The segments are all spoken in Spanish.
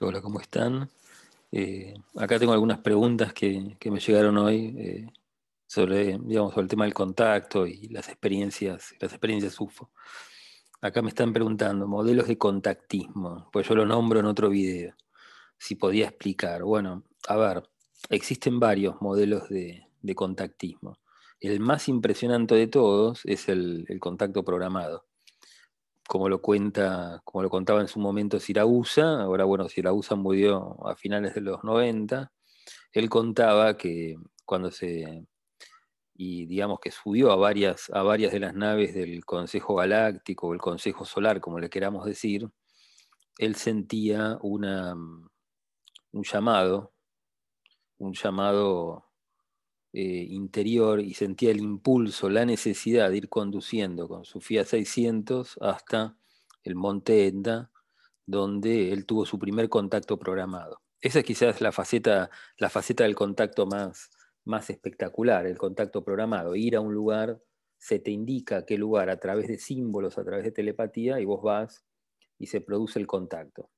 Hola, ¿cómo están? Eh, acá tengo algunas preguntas que, me llegaron hoy eh, sobre, digamos, sobre el tema del contacto y las experiencias, las experiencias UFO. Acá me están preguntando modelos de contactismo, pues yo lo nombro en otro video. Si podía explicar. Bueno, a ver, existen varios modelos de, contactismo. El más impresionante de todos es el contacto programado como lo cuenta, como lo contaba en su momento Siragusa, ahora bueno, Siragusa murió a finales de los 90, él contaba que cuando se, y digamos que subió a varias, a varias de las naves del Consejo Galáctico o el Consejo Solar, como le queramos decir, él sentía una, un llamado, un llamado eh, interior y sentía el impulso, la necesidad de ir conduciendo con su Fiat 600 hasta el Monte Enda, donde él tuvo su primer contacto programado. Esa es quizás la faceta, la faceta del contacto más, más espectacular, el contacto programado. Ir a un lugar, se te indica qué lugar a través de símbolos, a través de telepatía, y vos vas y se produce el contacto.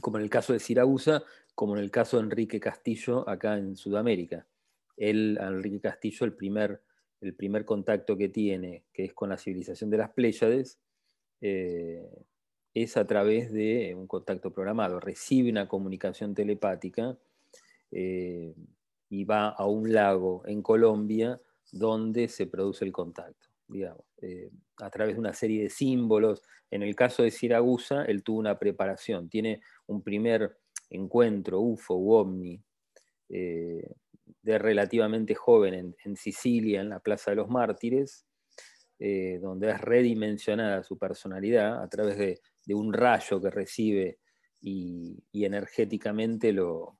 Como en el caso de Siragusa, como en el caso de Enrique Castillo acá en Sudamérica él, Enrique Castillo, el primer, el primer contacto que tiene, que es con la civilización de las Pléyades, eh, es a través de un contacto programado. Recibe una comunicación telepática eh, y va a un lago en Colombia donde se produce el contacto, digamos, eh, a través de una serie de símbolos. En el caso de Siragusa, él tuvo una preparación, tiene un primer encuentro UFO u OVNI de relativamente joven en, Sicilia, en la Plaza de los Mártires, eh, donde es redimensionada su personalidad a través de, un rayo que recibe y, energéticamente lo,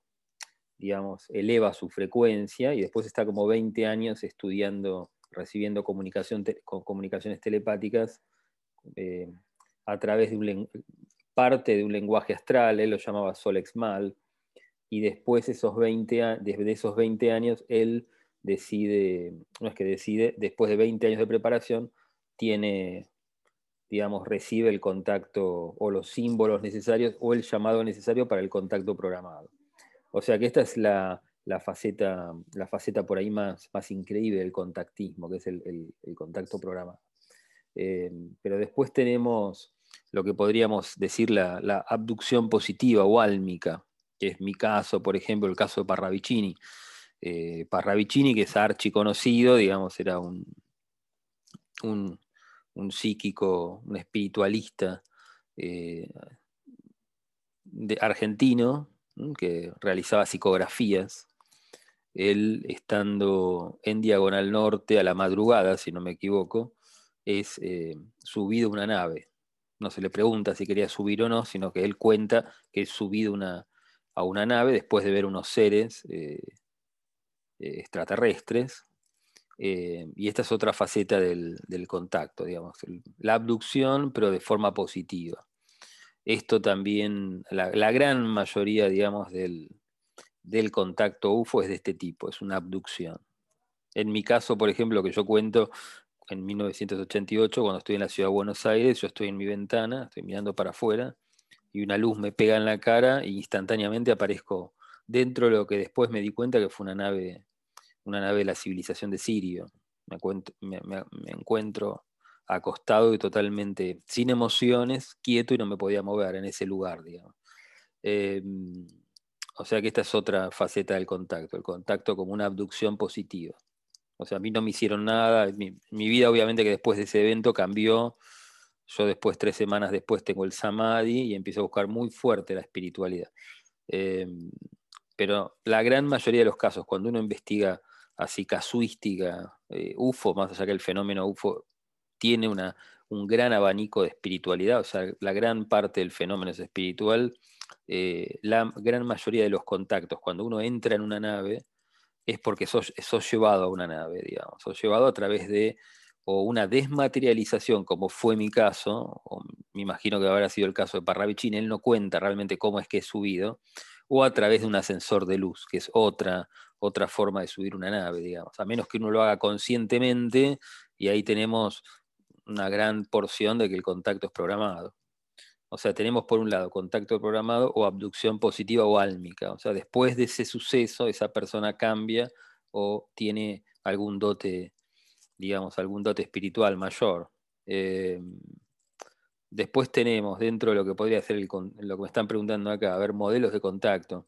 eleva su frecuencia y después está como 20 años estudiando, recibiendo comunicaciones telepáticas eh, a través de parte de un lenguaje astral, él lo llamaba Solexmal, y después esos 20, desde esos 20 años él decide, no es que decide, después de 20 años de preparación, tiene, digamos, recibe el contacto o los símbolos necesarios o el llamado necesario para el contacto programado. O sea que esta es la, faceta, la faceta por ahí más, más increíble del contactismo, que es el, contacto programado. Eh, pero después tenemos lo que podríamos decir la, la abducción positiva o álmica, que es mi caso, por ejemplo, el caso de Parravicini. Eh, Parravicini, que es archiconocido, digamos, era un, un, psíquico, un espiritualista eh, de, argentino que realizaba psicografías. Él, estando en Diagonal Norte a la madrugada, si no me equivoco, es eh, subido a una nave. No se le pregunta si quería subir o no, sino que él cuenta que es subido una, a una nave después de ver unos seres eh, eh, extraterrestres. Eh, y esta es otra faceta del, contacto, digamos, la abducción, pero de forma positiva. Esto también, la, gran mayoría, digamos, del, del, contacto UFO es de este tipo, es una abducción. En mi caso, por ejemplo, lo que yo cuento, en 1988, cuando estoy en la ciudad de Buenos Aires, yo estoy en mi ventana, estoy mirando para afuera, y una luz me pega en la cara e instantáneamente aparezco dentro de lo que después me di cuenta que fue una nave, una nave de la civilización de Sirio. Me, encuentro, acostado y totalmente sin emociones, quieto y no me podía mover en ese lugar, digamos. Em, o sea que esta es otra faceta del contacto, el contacto como una abducción positiva. O sea, a mí no me hicieron nada, mi, mi vida obviamente que después de ese evento cambió yo después, tres semanas después, tengo el samadhi y empiezo a buscar muy fuerte la espiritualidad. Em, pero la gran mayoría de los casos, cuando uno investiga así casuística, eh, UFO, más allá que el fenómeno UFO tiene una, un gran abanico de espiritualidad, o sea, la gran parte del fenómeno es espiritual, eh, la gran mayoría de los contactos, cuando uno entra en una nave, es porque sos, sos llevado a una nave, digamos, sos llevado a través de o una desmaterialización, como fue mi caso, o me imagino que habrá sido el caso de Parravicini, él no cuenta realmente cómo es que es subido, o a través de un ascensor de luz, que es otra, otra forma de subir una nave, digamos, a menos que uno lo haga conscientemente, y ahí tenemos una gran porción de que el contacto es programado. O sea, tenemos por un lado contacto programado o abducción positiva o álmica. O sea, después de ese suceso, esa persona cambia o tiene algún dote, digamos, algún dote espiritual mayor. Eh, después tenemos, dentro de lo que podría ser lo que me están preguntando acá, a ver, modelos de contacto.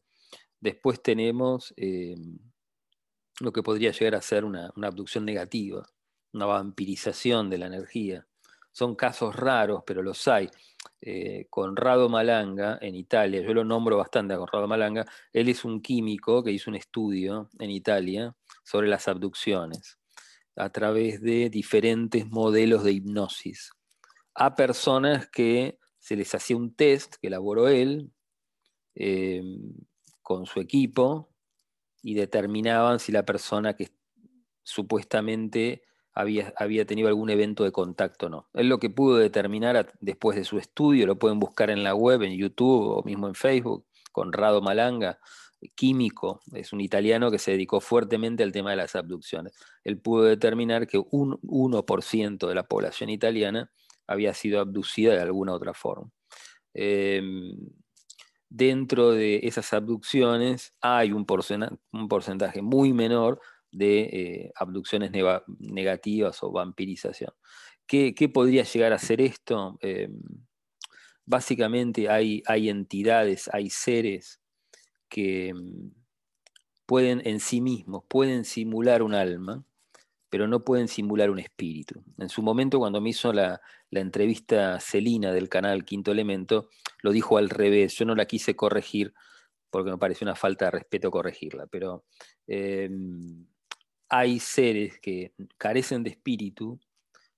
Después tenemos eh, lo que podría llegar a ser una, abducción negativa, una vampirización de la energía. Son casos raros, pero los hay. Eh, Conrado Malanga, en Italia, yo lo nombro bastante a Conrado Malanga, él es un químico que hizo un estudio en Italia sobre las abducciones a través de diferentes modelos de hipnosis a personas que se les hacía un test que elaboró él eh, con su equipo y determinaban si la persona que supuestamente había, había, tenido algún evento de contacto o no. Él lo que pudo determinar después de su estudio, lo pueden buscar en la web, en YouTube o mismo en Facebook, Conrado Malanga, químico, es un italiano que se dedicó fuertemente al tema de las abducciones. Él pudo determinar que un 1% de la población italiana había sido abducida de alguna otra forma. Em, dentro de esas abducciones hay un, porcentaje, muy menor de eh, abducciones negativas o vampirización. ¿Qué, podría llegar a ser esto? Em, básicamente hay, hay, entidades, hay seres que em, pueden en sí mismos, pueden simular un alma, pero no pueden simular un espíritu. En su momento, cuando me hizo la, la entrevista Celina del canal Quinto Elemento, lo dijo al revés. Yo no la quise corregir porque me pareció una falta de respeto corregirla, pero em, hay seres que carecen de espíritu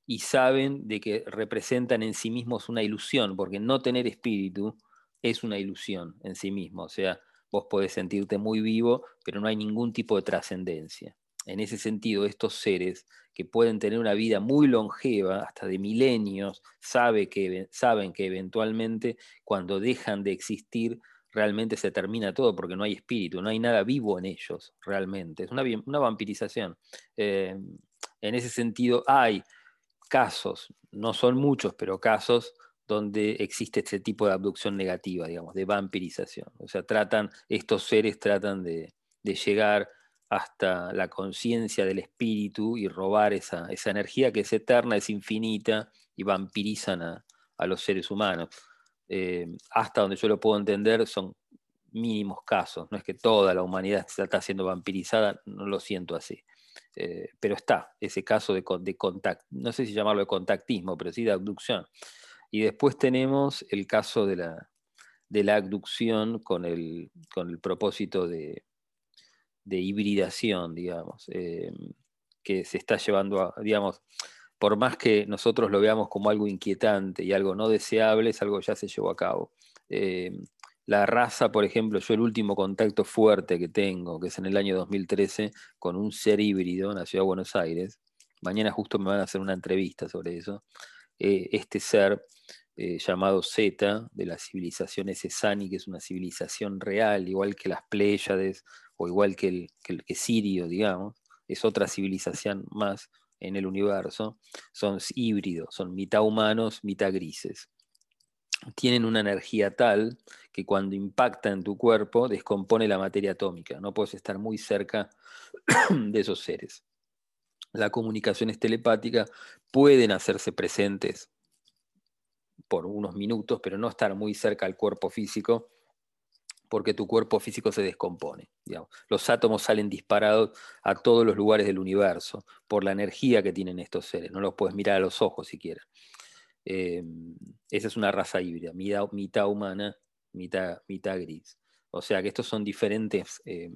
y saben de que representan en sí mismos una ilusión, porque no tener espíritu es una ilusión en sí mismo. O sea, vos podés sentirte muy vivo, pero no hay ningún tipo de trascendencia en ese sentido, estos seres que pueden tener una vida muy longeva, hasta de milenios, sabe que, saben que eventualmente cuando dejan de existir, realmente se termina todo porque no hay espíritu, no hay nada vivo en ellos realmente. Es una, vampirización. Eh, en ese sentido, hay casos, no son muchos, pero casos donde existe este tipo de abducción negativa, digamos, de vampirización. O sea, tratan, estos seres tratan de, llegar hasta la conciencia del espíritu y robar esa, energía que es eterna, es infinita y vampirizan a, los seres humanos. Eh, hasta donde yo lo puedo entender son mínimos casos, no es que toda la humanidad está siendo vampirizada, no lo siento así. Eh, pero está ese caso de, de no sé si llamarlo de contactismo, pero sí de abducción. Y después tenemos el caso de la, de la abducción con el, con el propósito de, de hibridación, digamos, eh, que se está llevando a, digamos, por más que nosotros lo veamos como algo inquietante y algo no deseable, es algo que ya se llevó a cabo. Eh, la raza, por ejemplo, yo el último contacto fuerte que tengo, que es en el año 2013, con un ser híbrido en la ciudad de Buenos Aires, mañana justo me van a hacer una entrevista sobre eso, eh, este ser llamado Z, de la civilización Esesani, que es una civilización real, igual que las Pléyades, o igual que el, que Sirio, digamos, es otra civilización más en el universo, son híbridos, son mitad humanos, mitad grises. Tienen una energía tal que cuando impacta en tu cuerpo descompone la materia atómica, no puedes estar muy cerca de esos seres. La comunicación es telepática, pueden hacerse presentes por unos minutos, pero no estar muy cerca al cuerpo físico porque tu cuerpo físico se descompone. Los átomos salen disparados a todos los lugares del universo por la energía que tienen estos seres. No los puedes mirar a los ojos siquiera. Eh, esa es una raza híbrida, mitad, humana, mitad, mitad, gris. O sea que estos son diferentes eh,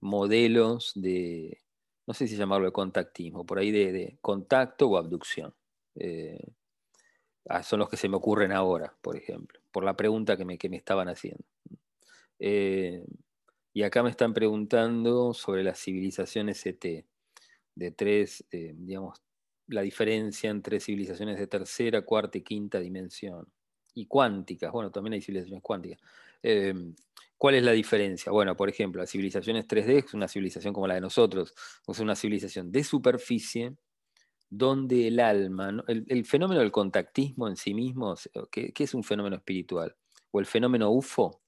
modelos de, no sé si llamarlo de contactismo, por ahí de, contacto o abducción. Eh, ah, son los que se me ocurren ahora, por ejemplo por la pregunta que me, que me estaban haciendo. Eh, y acá me están preguntando sobre las civilizaciones ET, de tres, eh, digamos, la diferencia entre civilizaciones de tercera, cuarta y quinta dimensión. Y cuánticas, bueno, también hay civilizaciones cuánticas. ¿Cuál es la diferencia? Bueno, por ejemplo, las civilizaciones 3D es una civilización como la de nosotros, es una civilización de superficie, donde el alma, el, fenómeno del contactismo en sí mismo, ¿qué, es un fenómeno espiritual? O el fenómeno UFO,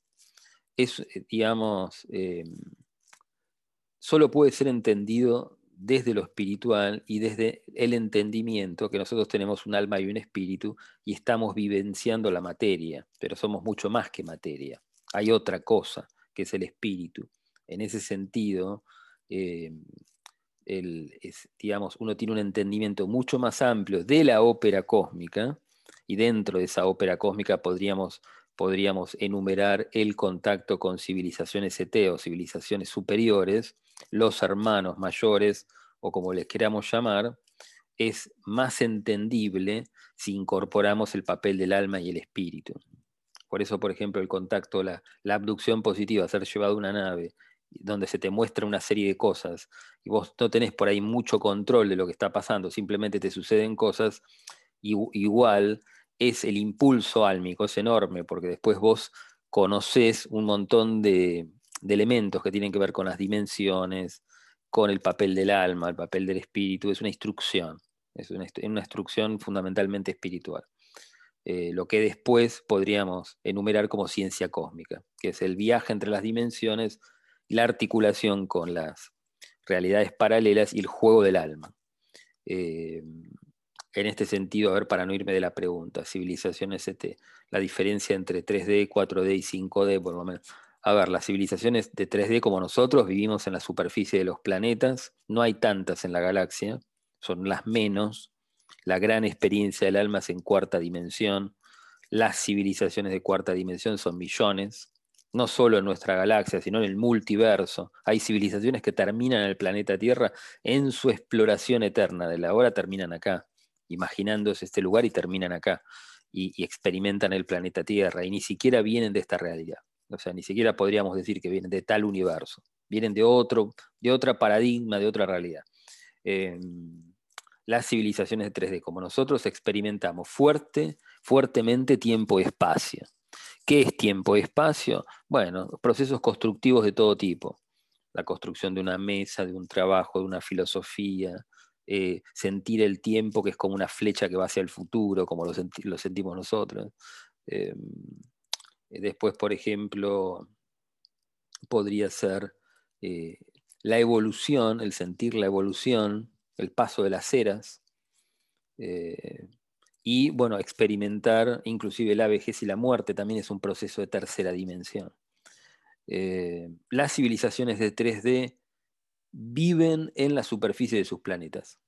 es, eh, digamos, eh, solo puede ser entendido desde lo espiritual y desde el entendimiento que nosotros tenemos un alma y un espíritu y estamos vivenciando la materia, pero somos mucho más que materia. Hay otra cosa que es el espíritu. En ese sentido, eh, digamos, uno tiene un entendimiento mucho más amplio de la ópera cósmica y dentro de esa ópera cósmica podríamos, podríamos enumerar el contacto con civilizaciones ET o civilizaciones superiores, los hermanos mayores o como les queramos llamar, es más entendible si incorporamos el papel del alma y el espíritu. Por eso, por ejemplo, el contacto, la, abducción positiva, ser llevado a una nave, donde se te muestra una serie de cosas y vos no tenés por ahí mucho control de lo que está pasando, simplemente te suceden cosas, igual es el impulso álmico, es enorme, porque después vos conocés un montón de, elementos que tienen que ver con las dimensiones, con el papel del alma, el papel del espíritu, es una instrucción, es una, instrucción fundamentalmente espiritual. Eh, lo que después podríamos enumerar como ciencia cósmica, que es el viaje entre las dimensiones la articulación con las realidades paralelas y el juego del alma. Eh, en este sentido, a ver, para no irme de la pregunta, civilización ST, la diferencia entre 3D, 4D y 5D, por lo menos. A ver, las civilizaciones de 3D como nosotros vivimos en la superficie de los planetas, no hay tantas en la galaxia, son las menos. La gran experiencia del alma es en cuarta dimensión. Las civilizaciones de cuarta dimensión son millones no solo en nuestra galaxia, sino en el multiverso. Hay civilizaciones que terminan el planeta Tierra en su exploración eterna de la hora, terminan acá, imaginándose este lugar y terminan acá, y, experimentan el planeta Tierra, y ni siquiera vienen de esta realidad. O sea, ni siquiera podríamos decir que vienen de tal universo, vienen de otro, de otra paradigma, de otra realidad. Em, las civilizaciones de 3D, como nosotros experimentamos fuerte, fuertemente tiempo y espacio. ¿Qué es tiempo y espacio? Bueno, procesos constructivos de todo tipo. La construcción de una mesa, de un trabajo, de una filosofía, eh, sentir el tiempo que es como una flecha que va hacia el futuro, como lo, sentimos nosotros. Em, después, por ejemplo, podría ser eh, la evolución, el sentir la evolución, el paso de las eras. Eh, y bueno, experimentar inclusive la vejez y la muerte también es un proceso de tercera dimensión. Eh, las civilizaciones de 3D viven en la superficie de sus planetas,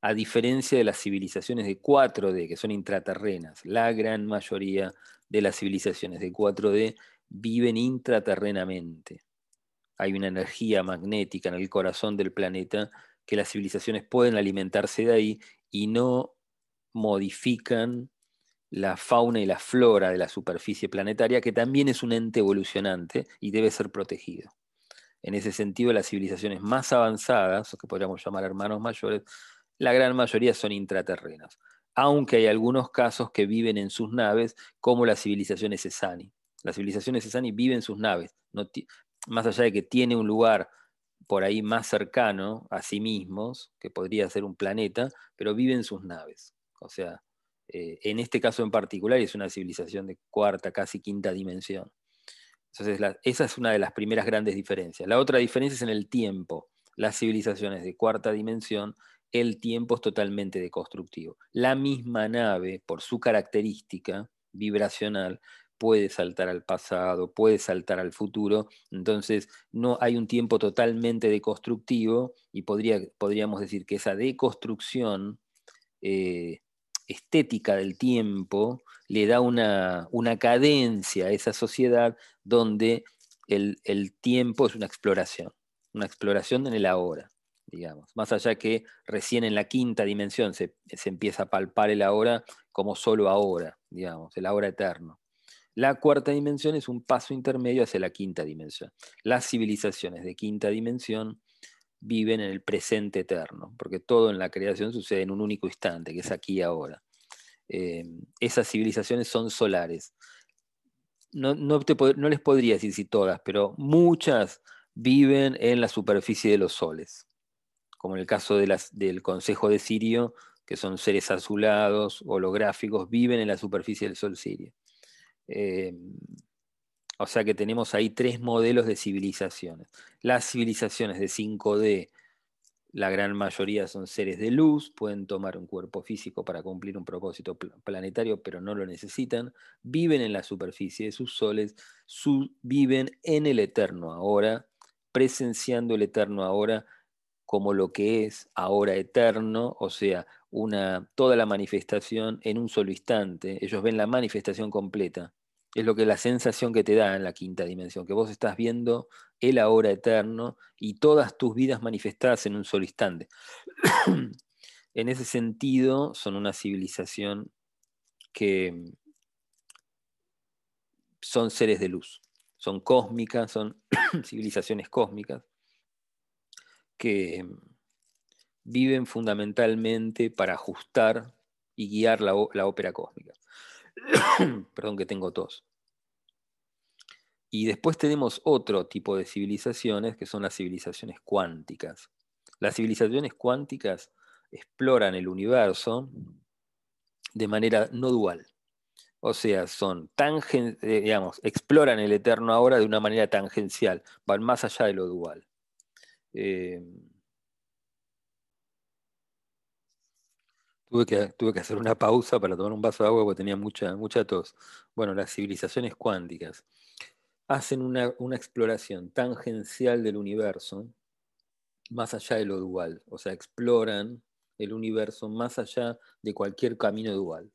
a diferencia de las civilizaciones de 4D, que son intraterrenas. La gran mayoría de las civilizaciones de 4D viven intraterrenamente. Hay una energía magnética en el corazón del planeta que las civilizaciones pueden alimentarse de ahí y no modifican la fauna y la flora de la superficie planetaria, que también es un ente evolucionante y debe ser protegido. En ese sentido, las civilizaciones más avanzadas, o que podríamos llamar hermanos mayores, la gran mayoría son intraterrenos, aunque hay algunos casos que viven en sus naves, como las civilizaciones Esani. Las civilizaciones Esani viven en sus naves, más allá de que tiene un lugar por ahí más cercano a sí mismos, que podría ser un planeta, pero viven en sus naves. O sea, eh, en este caso en particular es una civilización de cuarta, casi quinta dimensión. Entonces, esa es una de las primeras grandes diferencias. La otra diferencia es en el tiempo. Las civilizaciones de cuarta dimensión, el tiempo es totalmente deconstructivo. La misma nave, por su característica vibracional, puede saltar al pasado, puede saltar al futuro, entonces no hay un tiempo totalmente deconstructivo y podría, podríamos decir que esa deconstrucción eh, estética del tiempo le da una, cadencia a esa sociedad donde el, tiempo es una exploración, una exploración en el ahora, digamos. Más allá que recién en la quinta dimensión se, empieza a palpar el ahora como solo ahora, digamos, el ahora eterno. La cuarta dimensión es un paso intermedio hacia la quinta dimensión. Las civilizaciones de quinta dimensión viven en el presente eterno, porque todo en la creación sucede en un único instante, que es aquí y ahora. Eh, esas civilizaciones son solares. No, no, les podría decir si todas, pero muchas viven en la superficie de los soles. como en el caso del Consejo de Sirio, que son seres azulados, holográficos, viven en la superficie del Sol Sirio. Eh, o sea que tenemos ahí tres modelos de civilizaciones. Las civilizaciones de 5D, la gran mayoría son seres de luz, pueden tomar un cuerpo físico para cumplir un propósito planetario, pero no lo necesitan. Viven en la superficie de sus soles, viven en el eterno ahora, presenciando el eterno ahora como lo que es ahora eterno, o sea, una, toda la manifestación en un solo instante. Ellos ven la manifestación completa. Es lo que la sensación que te da en la quinta dimensión, que vos estás viendo el ahora eterno y todas tus vidas manifestadas en un solo instante. en ese sentido, son una civilización que son seres de luz, son cósmicas, son civilizaciones cósmicas que viven fundamentalmente para ajustar y guiar la, ópera cósmica. Perdón que tengo tos. Y después tenemos otro tipo de civilizaciones que son las civilizaciones cuánticas. Las civilizaciones cuánticas exploran el universo de manera no dual. O sea, son tangen, eh, digamos, exploran el eterno ahora de una manera tangencial, van más allá de lo dual. Eh, Tuve que, tuve que hacer una pausa para tomar un vaso de agua porque tenía mucha, mucha tos. Bueno, las civilizaciones cuánticas hacen una, exploración tangencial del universo más allá de lo dual. O sea, exploran el universo más allá de cualquier camino dual.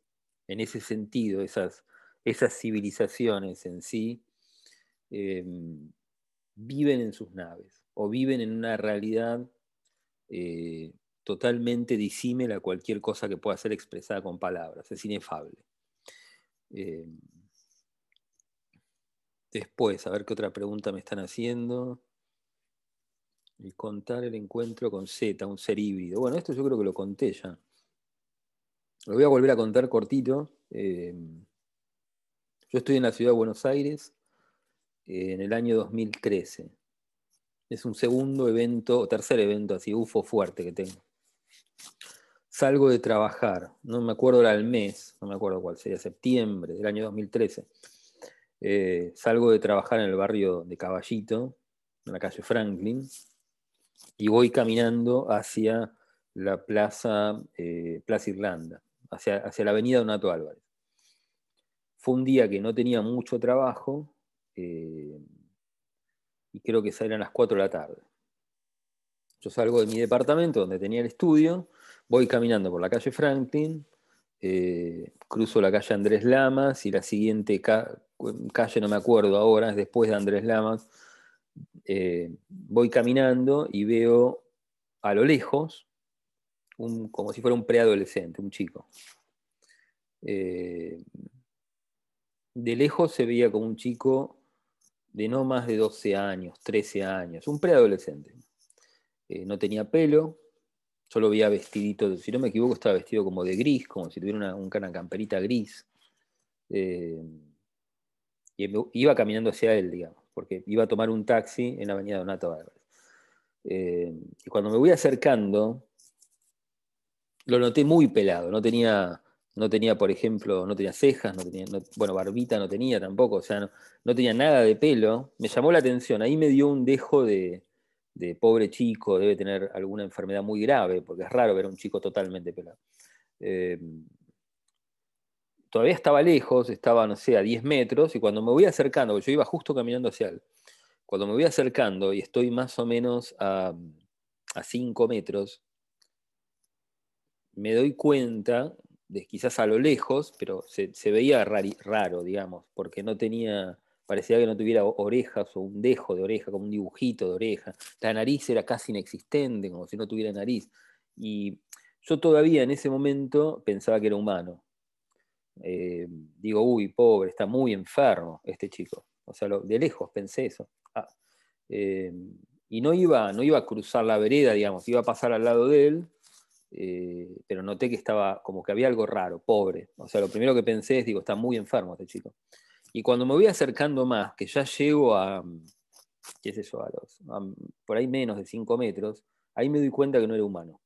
En ese sentido, esas, esas civilizaciones en sí em, viven en sus naves o viven en una realidad eh, totalmente disímil a cualquier cosa que pueda ser expresada con palabras, es inefable. Eh, después, a ver qué otra pregunta me están haciendo. El contar el encuentro con Z, un ser híbrido. Bueno, esto yo creo que lo conté ya. Lo voy a volver a contar cortito. Eh, yo estoy en la ciudad de Buenos Aires eh, en el año 2013. Es un segundo evento, o tercer evento así, UFO fuerte que tengo salgo de trabajar, no me acuerdo era el mes, no me acuerdo cuál sería, septiembre del año 2013. Eh, salgo de trabajar en el barrio de Caballito, en la calle Franklin, y voy caminando hacia la plaza, eh, plaza Irlanda, hacia, hacia, la avenida Donato Álvarez. Fue un día que no tenía mucho trabajo eh, y creo que salían las 4 de la tarde. Yo salgo de mi departamento donde tenía el estudio, voy caminando por la calle Franklin, eh, cruzo la calle Andrés Lamas y la siguiente calle, no me acuerdo ahora, es después de Andrés Lamas. Eh, voy caminando y veo a lo lejos, como si fuera un preadolescente, un chico. Eh, de lejos se veía como un chico de no más de 12 años, 13 años, un preadolescente. No tenía pelo, solo veía vestidito, si no me equivoco, estaba vestido como de gris, como si tuviera una, una camperita gris. Eh, y iba caminando hacia él, digamos, porque iba a tomar un taxi en la avenida Donato Álvarez. Eh, y cuando me voy acercando, lo noté muy pelado, no tenía, no tenía, por ejemplo, no tenía cejas, no tenía, bueno, barbita no tenía tampoco, o sea, no, tenía nada de pelo. Me llamó la atención, ahí me dio un dejo de, de pobre chico, debe tener alguna enfermedad muy grave, porque es raro ver a un chico totalmente pelado. Eh, todavía estaba lejos, estaba, no sé, a 10 metros, y cuando me voy acercando, yo iba justo caminando hacia él, cuando me voy acercando y estoy más o menos a, 5 metros, me doy cuenta, de quizás a lo lejos, pero se, veía raro, digamos, porque no tenía parecía que no tuviera orejas o un dejo de oreja, como un dibujito de oreja. La nariz era casi inexistente, como si no tuviera nariz. Y yo todavía en ese momento pensaba que era humano. Eh, digo, uy, pobre, está muy enfermo este chico. O sea, de lejos pensé eso. Ah, eh, y no iba, no iba a cruzar la vereda, digamos, iba a pasar al lado de él, eh, pero noté que estaba como que había algo raro, pobre. O sea, lo primero que pensé es, digo, está muy enfermo este chico. Y cuando me voy acercando más, que ya llego a, qué sé yo, a los, por ahí menos de 5 metros, ahí me doy cuenta que no era humano.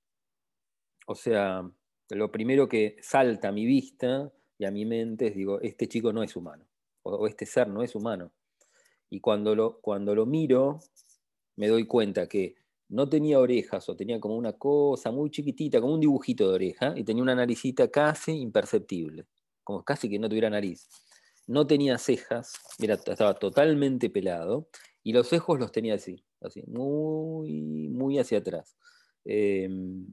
O sea, lo primero que salta a mi vista y a mi mente es, digo, este chico no es humano, o, este ser no es humano. Y cuando lo, cuando lo miro, me doy cuenta que no tenía orejas o tenía como una cosa muy chiquitita, como un dibujito de oreja, y tenía una naricita casi imperceptible, como casi que no tuviera nariz. No tenía cejas, estaba totalmente pelado, y los ojos los tenía así, así, muy, muy hacia atrás. Em,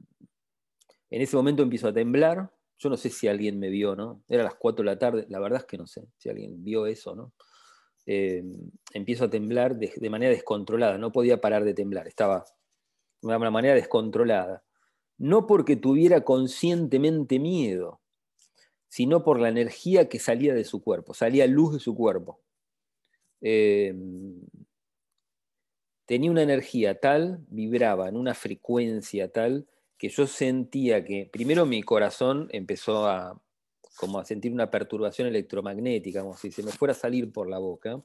en ese momento empiezo a temblar, yo no sé si alguien me vio, ¿no? Era las 4 de la tarde, la verdad es que no sé si alguien vio eso, ¿no? Em, empiezo a temblar de, manera descontrolada, no podía parar de temblar, estaba de una manera descontrolada. No porque tuviera conscientemente miedo, sino por la energía que salía de su cuerpo, salía luz de su cuerpo. Em, tenía una energía tal, vibraba en una frecuencia tal, que yo sentía que primero mi corazón empezó a, como a sentir una perturbación electromagnética, como si se me fuera a salir por la boca,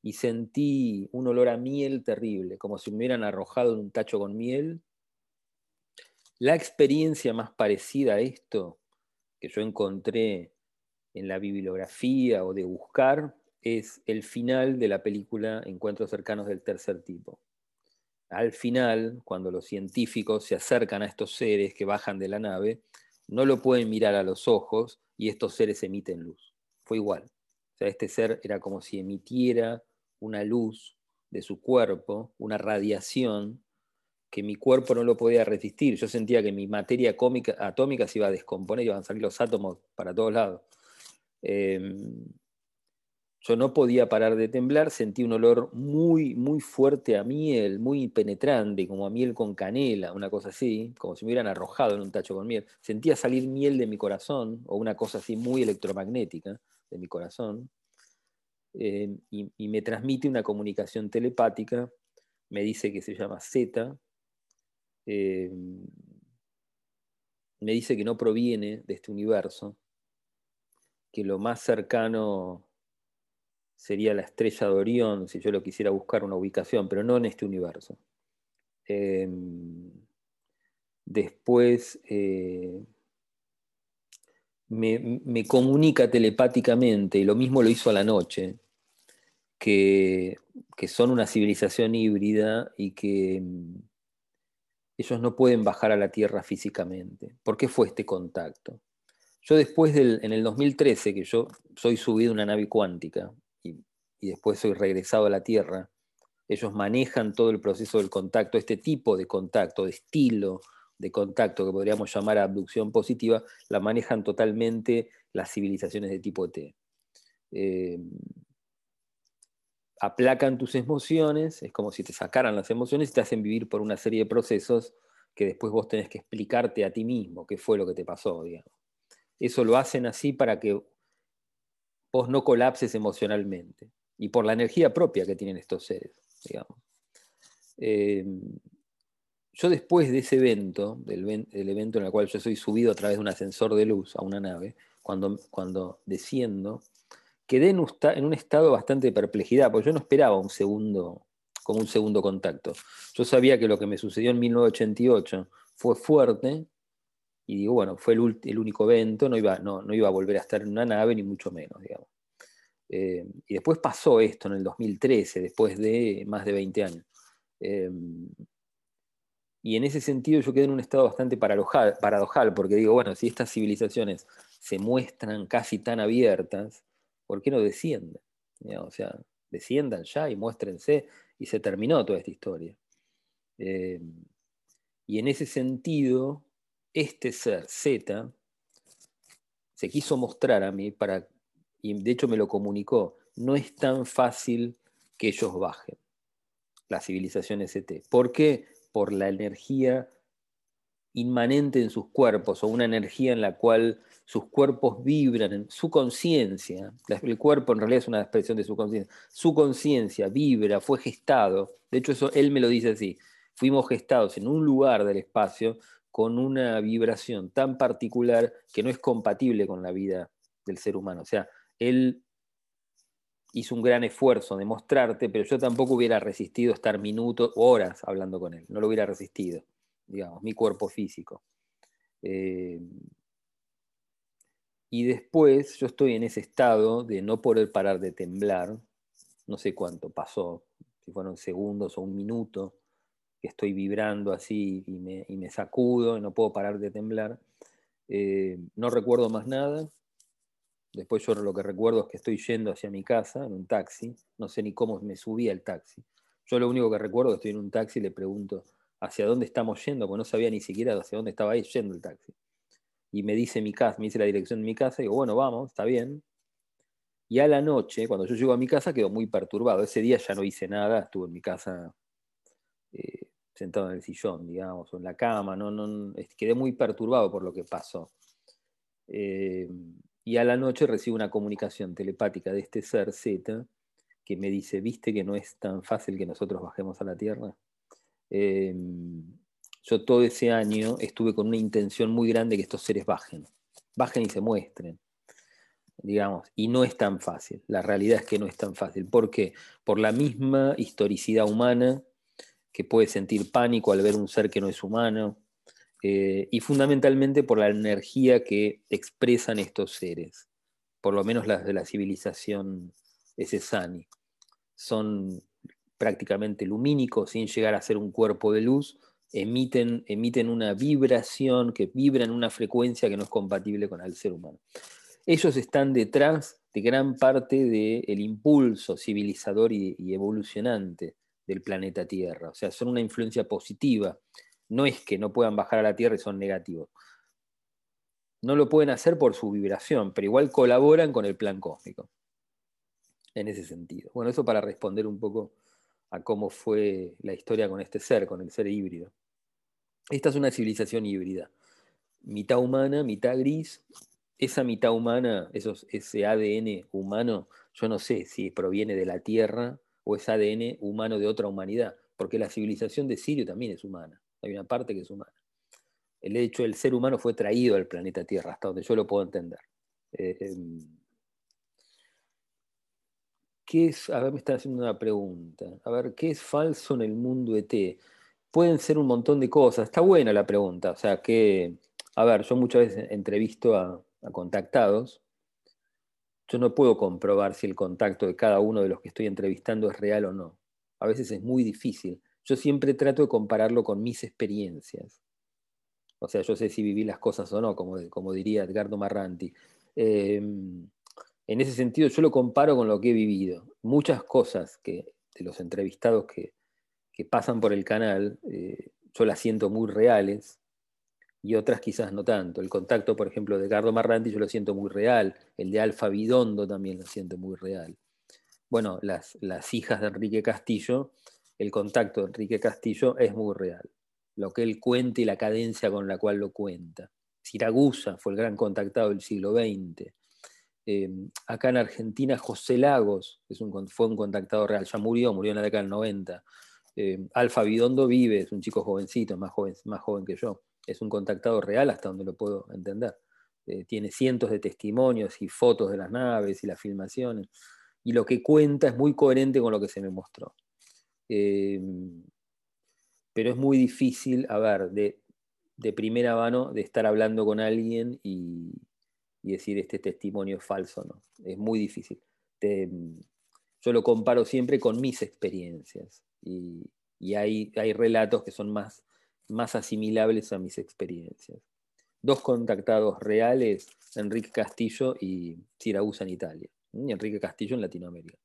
y sentí un olor a miel terrible, como si me hubieran arrojado en un tacho con miel. La experiencia más parecida a esto que yo encontré en la bibliografía o de buscar es el final de la película Encuentros cercanos del tercer tipo. Al final, cuando los científicos se acercan a estos seres que bajan de la nave, no lo pueden mirar a los ojos y estos seres emiten luz. Fue igual. O sea, este ser era como si emitiera una luz de su cuerpo, una radiación que mi cuerpo no lo podía resistir. Yo sentía que mi materia atómica se iba a descomponer y iban a salir los átomos para todos lados. Em, yo no podía parar de temblar, sentí un olor muy, muy fuerte a miel, muy penetrante, como a miel con canela, una cosa así, como si me hubieran arrojado en un tacho con miel. Sentía salir miel de mi corazón, o una cosa así muy electromagnética de mi corazón, eh, y, me transmite una comunicación telepática, me dice que se llama Z, eh, me dice que no proviene de este universo, que lo más cercano sería la estrella de Orión, si yo lo quisiera buscar una ubicación, pero no en este universo. Em, después eh, me, comunica telepáticamente, y lo mismo lo hizo a la noche, que, que son una civilización híbrida y que em, ellos no pueden bajar a la Tierra físicamente. ¿Por qué fue este contacto? Yo después del, en el 2013, que yo soy subido a una nave cuántica, y después soy regresado a la Tierra, ellos manejan todo el proceso del contacto, este tipo de contacto, de estilo de contacto que podríamos llamar abducción positiva, la manejan totalmente las civilizaciones de tipo T. Eh, aplacan tus emociones, es como si te sacaran las emociones y te hacen vivir por una serie de procesos que después vos tenés que explicarte a ti mismo qué fue lo que te pasó, digamos. Eso lo hacen así para que vos no colapses emocionalmente y por la energía propia que tienen estos seres, digamos. Eh, yo después de ese evento, del, evento en el cual yo soy subido a través de un ascensor de luz a una nave, cuando, cuando desciendo, quedé en un, estado bastante de perplejidad, porque yo no esperaba un segundo, como un segundo contacto. Yo sabía que lo que me sucedió en 1988 fue fuerte, y digo, bueno, fue el, el único evento, no iba, no, no iba a volver a estar en una nave, ni mucho menos, digamos. Eh, y después pasó esto en el 2013, después de más de 20 años. Eh, y en ese sentido yo quedé en un estado bastante paradojal, porque digo, bueno, si estas civilizaciones se muestran casi tan abiertas, ¿por qué no descienden? O sea, desciendan ya y muéstrense, y se terminó toda esta historia. Eh, y en ese sentido, este ser Z se quiso mostrar a mí para y de hecho me lo comunicó, no es tan fácil que ellos bajen, la civilización ST. ¿Por qué? Por la energía inmanente en sus cuerpos o una energía en la cual sus cuerpos vibran en su conciencia. El cuerpo en realidad es una expresión de su conciencia. Su conciencia vibra, fue gestado. De hecho, eso él me lo dice así. Fuimos gestados en un lugar del espacio con una vibración tan particular que no es compatible con la vida del ser humano. O sea, él hizo un gran esfuerzo de mostrarte, pero yo tampoco hubiera resistido estar minutos o horas hablando con él, no lo hubiera resistido. Digamos, mi cuerpo físico. Eh, y después yo estoy en ese estado de no poder parar de temblar, no sé cuánto pasó, si fueron segundos o un minuto, que estoy vibrando así y me, sacudo y no puedo parar de temblar. Eh, no recuerdo más nada. Después yo lo que recuerdo es que estoy yendo hacia mi casa en un taxi. No sé ni cómo me subí al taxi. Yo lo único que recuerdo es que estoy en un taxi y le pregunto hacia dónde estamos yendo, porque no sabía ni siquiera hacia dónde estaba yendo el taxi. Y me dice mi casa, me dice la dirección de mi casa, y digo, bueno, vamos, está bien. Y a la noche, cuando yo llego a mi casa, quedo muy perturbado. Ese día ya no hice nada, estuve en mi casa eh, sentado en el sillón, digamos, o en la cama, no, no, quedé muy perturbado por lo que pasó. Eh, y a la noche recibo una comunicación telepática de este ser Z que me dice, viste que no es tan fácil que nosotros bajemos a la Tierra. Eh, yo todo ese año estuve con una intención muy grande que estos seres bajen, bajen y se muestren, digamos, y no es tan fácil. La realidad es que no es tan fácil. ¿Por qué? Por la misma historicidad humana que puede sentir pánico al ver un ser que no es humano, eh, y fundamentalmente por la energía que expresan estos seres, por lo menos las de la civilización Sani. Son prácticamente lumínicos sin llegar a ser un cuerpo de luz, emiten, emiten una vibración que vibra en una frecuencia que no es compatible con el ser humano. Ellos están detrás de gran parte del impulso civilizador y, y evolucionante del planeta Tierra. O sea, son una influencia positiva. No es que no puedan bajar a la Tierra y son negativos. No lo pueden hacer por su vibración, pero igual colaboran con el plan cósmico. En ese sentido. Bueno, eso para responder un poco a cómo fue la historia con este ser, con el ser híbrido. Esta es una civilización híbrida. Mitad humana, mitad gris. Esa mitad humana, ese ADN humano, yo no sé si proviene de la Tierra o es ADN humano de otra humanidad, porque la civilización de Sirio también es humana, hay una parte que es humana. El hecho del ser humano fue traído al planeta Tierra, hasta donde yo lo puedo entender. Eh, em, ¿Qué es? A ver, me están haciendo una pregunta. A ver, ¿qué es falso en el mundo ET? Pueden ser un montón de cosas. Está buena la pregunta. O sea, que, a ver, yo muchas veces entrevisto a contactados yo no puedo comprobar si el contacto de cada uno de los que estoy entrevistando es real o no. A veces es muy difícil. Yo siempre trato de compararlo con mis experiencias. O sea, yo sé si viví las cosas o no, como, como diría Edgardo Marranti. Em, en ese sentido, yo lo comparo con lo que he vivido. Muchas cosas que, de los entrevistados que, pasan por el canal, eh, yo las siento muy reales, y otras quizás no tanto. El contacto, por ejemplo, de Gardo Marranti yo lo siento muy real, el de Alfa Bidondo también lo siento muy real. Bueno, las, hijas de Enrique Castillo, el contacto de Enrique Castillo es muy real. Lo que él cuenta y la cadencia con la cual lo cuenta. Siragusa fue el gran contactado del siglo XX. Em, acá en Argentina, José Lagos es un, fue un contactado real, ya murió, murió en la década del 90. Em, Alfa Bidondo vive, es un chico jovencito, más joven, más joven que yo es un contactado real hasta donde lo puedo entender. Eh, tiene cientos de testimonios y fotos de las naves y las filmaciones. Y lo que cuenta es muy coherente con lo que se me mostró. Em, pero es muy difícil, a ver, de, primera mano, de estar hablando con alguien y, decir este testimonio es falso, ¿no? Es muy difícil. yo lo comparo siempre con mis experiencias y, hay, hay relatos que son más más asimilables a mis experiencias. Dos contactados reales, Enrique Castillo y Siragusa en Italia, y Enrique Castillo en Latinoamérica.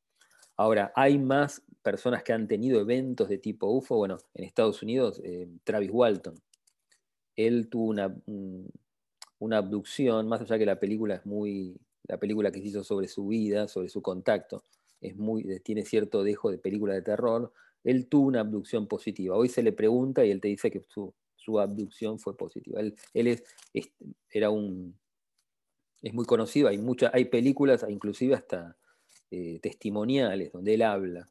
Ahora, hay más personas que han tenido eventos de tipo UFO. Bueno, en Estados Unidos, eh, Travis Walton. Él tuvo una, una abducción, más allá que la película es muy. La película que se hizo sobre su vida, sobre su contacto, es muy, tiene cierto dejo de película de terror él tuvo una abducción positiva. Hoy se le pregunta y él te dice que su, abducción fue positiva. Él, es, era un, es muy conocido, hay, muchas, hay películas, inclusive hasta eh, testimoniales, donde él habla,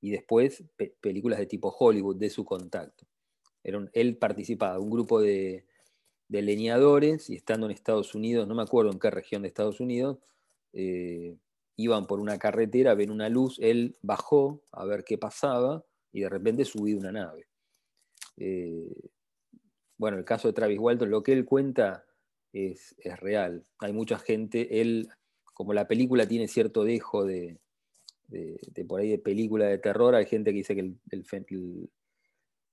y después películas de tipo Hollywood, de su contacto. Era él participaba, un grupo de, leñadores, y estando en Estados Unidos, no me acuerdo en qué región de Estados Unidos, eh, iban por una carretera, ven una luz, él bajó a ver qué pasaba, y de repente subí una nave. Eh, bueno, el caso de Travis Walton, lo que él cuenta es, real. Hay mucha gente, él, como la película tiene cierto dejo de, por ahí de película de terror, hay gente que dice que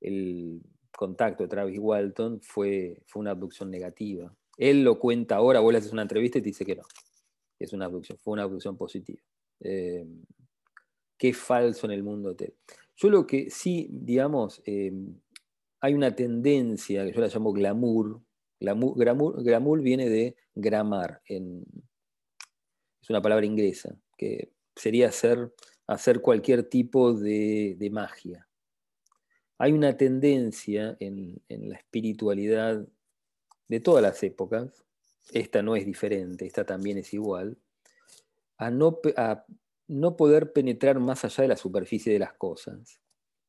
el, contacto de Travis Walton fue, fue una abducción negativa. Él lo cuenta ahora, vos le haces una entrevista y te dice que no, es una abducción, fue una abducción positiva. Eh, qué falso en el mundo T. Yo lo que sí, digamos, eh, hay una tendencia que yo la llamo glamour. Glamour, viene de gramar, es una palabra inglesa, que sería hacer, hacer cualquier tipo de, magia. Hay una tendencia en, la espiritualidad de todas las épocas, esta no es diferente, esta también es igual, a no, poder penetrar más allá de la superficie de las cosas,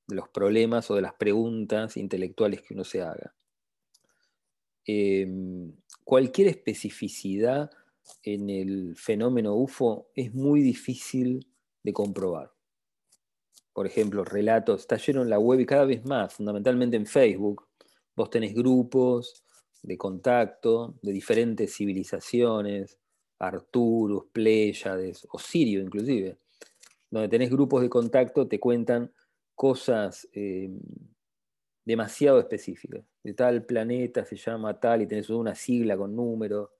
de los problemas o de las preguntas intelectuales que uno se haga. Em, cualquier especificidad en el fenómeno UFO es muy difícil de comprobar. Por ejemplo, relatos, está en la web y cada vez más, fundamentalmente en Facebook, vos tenés grupos de contacto de diferentes civilizaciones, Arturus, Pléyades, Sirio inclusive, donde tenés grupos de contacto, te cuentan cosas eh, demasiado específicas. De tal planeta se llama tal y tenés una sigla con números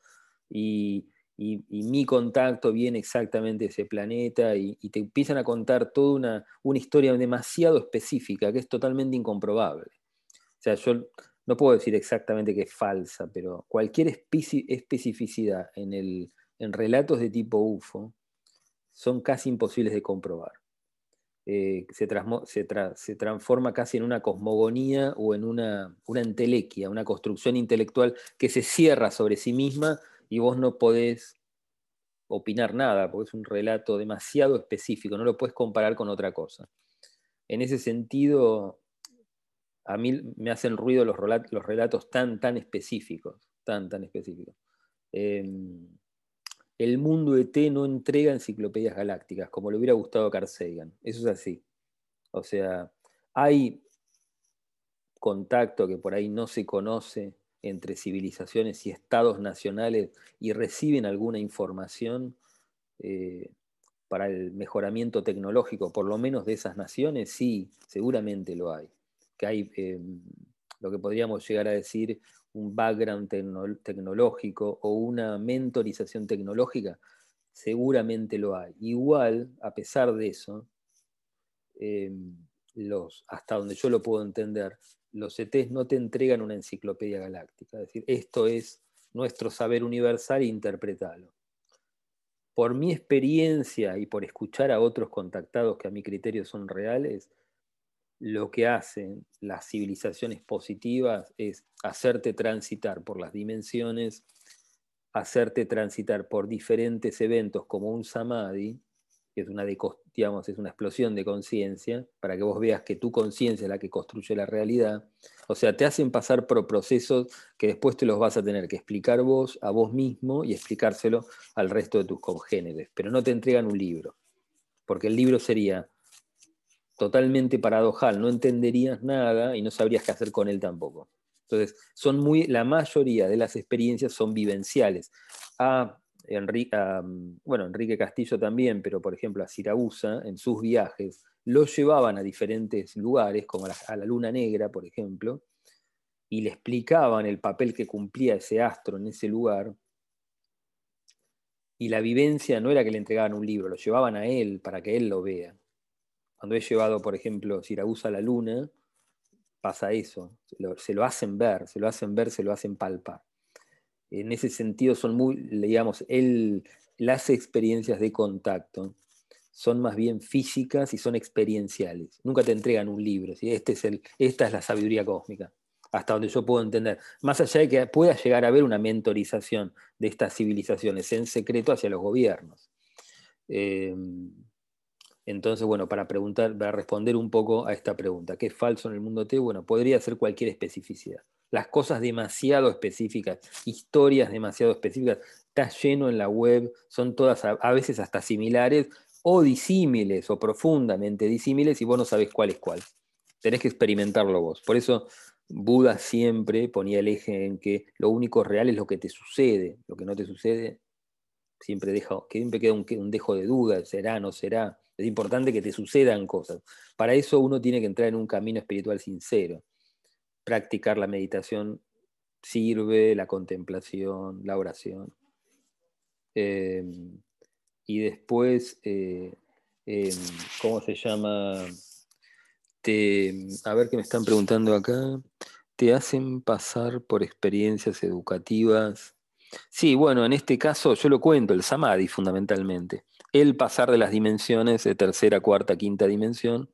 y, mi contacto viene exactamente de ese planeta y, te empiezan a contar toda una, una, historia demasiado específica que es totalmente incomprobable. O sea, yo no puedo decir exactamente que es falsa, pero cualquier especificidad en el, en relatos de tipo UFO son casi imposibles de comprobar. Eh, se, se, transforma casi en una cosmogonía o en una, una, entelequia, una construcción intelectual que se cierra sobre sí misma y vos no podés opinar nada, porque es un relato demasiado específico, no lo puedes comparar con otra cosa. En ese sentido, a mí me hacen ruido los relatos, tan, tan específicos, tan, tan específicos. Em, el mundo ET no entrega enciclopedias galácticas, como le hubiera gustado a Carl Sagan. Eso es así. O sea, hay contacto que por ahí no se conoce entre civilizaciones y estados nacionales y reciben alguna información eh, para el mejoramiento tecnológico, por lo menos de esas naciones, sí, seguramente lo hay. Que hay em, lo que podríamos llegar a decir un background tecnológico o una mentorización tecnológica, seguramente lo hay. Igual, a pesar de eso, em, los, hasta donde yo lo puedo entender, los ETs no te entregan una enciclopedia galáctica. Es decir, esto es nuestro saber universal e interpretarlo. Por mi experiencia y por escuchar a otros contactados que a mi criterio son reales, lo que hacen las civilizaciones positivas es hacerte transitar por las dimensiones, hacerte transitar por diferentes eventos como un samadhi, es una, digamos, es una explosión de conciencia, para que vos veas que tu conciencia es la que construye la realidad. O sea, te hacen pasar por procesos que después te los vas a tener que explicar vos, a vos mismo, y explicárselo al resto de tus congéneres. Pero no te entregan un libro, porque el libro sería totalmente paradojal, no entenderías nada y no sabrías qué hacer con él tampoco. Entonces, son muy, la mayoría de las experiencias son vivenciales. A, Enrique, bueno, Enrique Castillo también, pero por ejemplo a Siragusa, en sus viajes, lo llevaban a diferentes lugares, como a la Luna Negra, por ejemplo, y le explicaban el papel que cumplía ese astro en ese lugar. Y la vivencia no era que le entregaban un libro, lo llevaban a él para que él lo vea. Cuando he llevado, por ejemplo, Siragusa a la luna, pasa eso, se lo, hacen ver, se lo hacen ver, se lo hacen palpar. En ese sentido son muy, digamos, las experiencias de contacto son más bien físicas y son experienciales. Nunca te entregan un libro, este es el, esta es la sabiduría cósmica, hasta donde yo puedo entender. Más allá de que pueda llegar a haber una mentorización de estas civilizaciones en secreto hacia los gobiernos. Eh, entonces, bueno, para preguntar, para responder un poco a esta pregunta, ¿qué es falso en el mundo T? Bueno, podría ser cualquier especificidad. Las cosas demasiado específicas, historias demasiado específicas, está lleno en la web, son todas a, veces hasta similares o disímiles o profundamente disímiles y vos no sabés cuál es cuál. Tenés que experimentarlo vos. Por eso Buda siempre ponía el eje en que lo único real es lo que te sucede, lo que no te sucede siempre, deja, siempre queda un, un dejo de duda, será, no será. Es importante que te sucedan cosas. Para eso uno tiene que entrar en un camino espiritual sincero. Practicar la meditación sirve, la contemplación, la oración. Em, y después, eh, em, ¿cómo se llama? a ver qué me están preguntando acá. ¿Te hacen pasar por experiencias educativas? Sí, bueno, en este caso yo lo cuento, el samadhi fundamentalmente. El pasar de las dimensiones de tercera, cuarta, quinta dimensión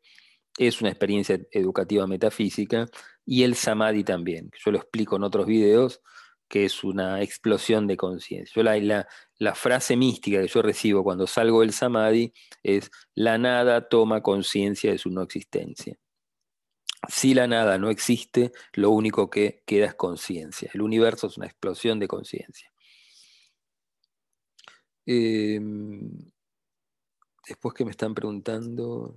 es una experiencia educativa metafísica y el samadhi también. Yo lo explico en otros videos, que es una explosión de conciencia. Yo la, la, frase mística que yo recibo cuando salgo del samadhi es, la nada toma conciencia de su no existencia. Si la nada no existe, lo único que queda es conciencia. El universo es una explosión de conciencia. Em, después que me están preguntando...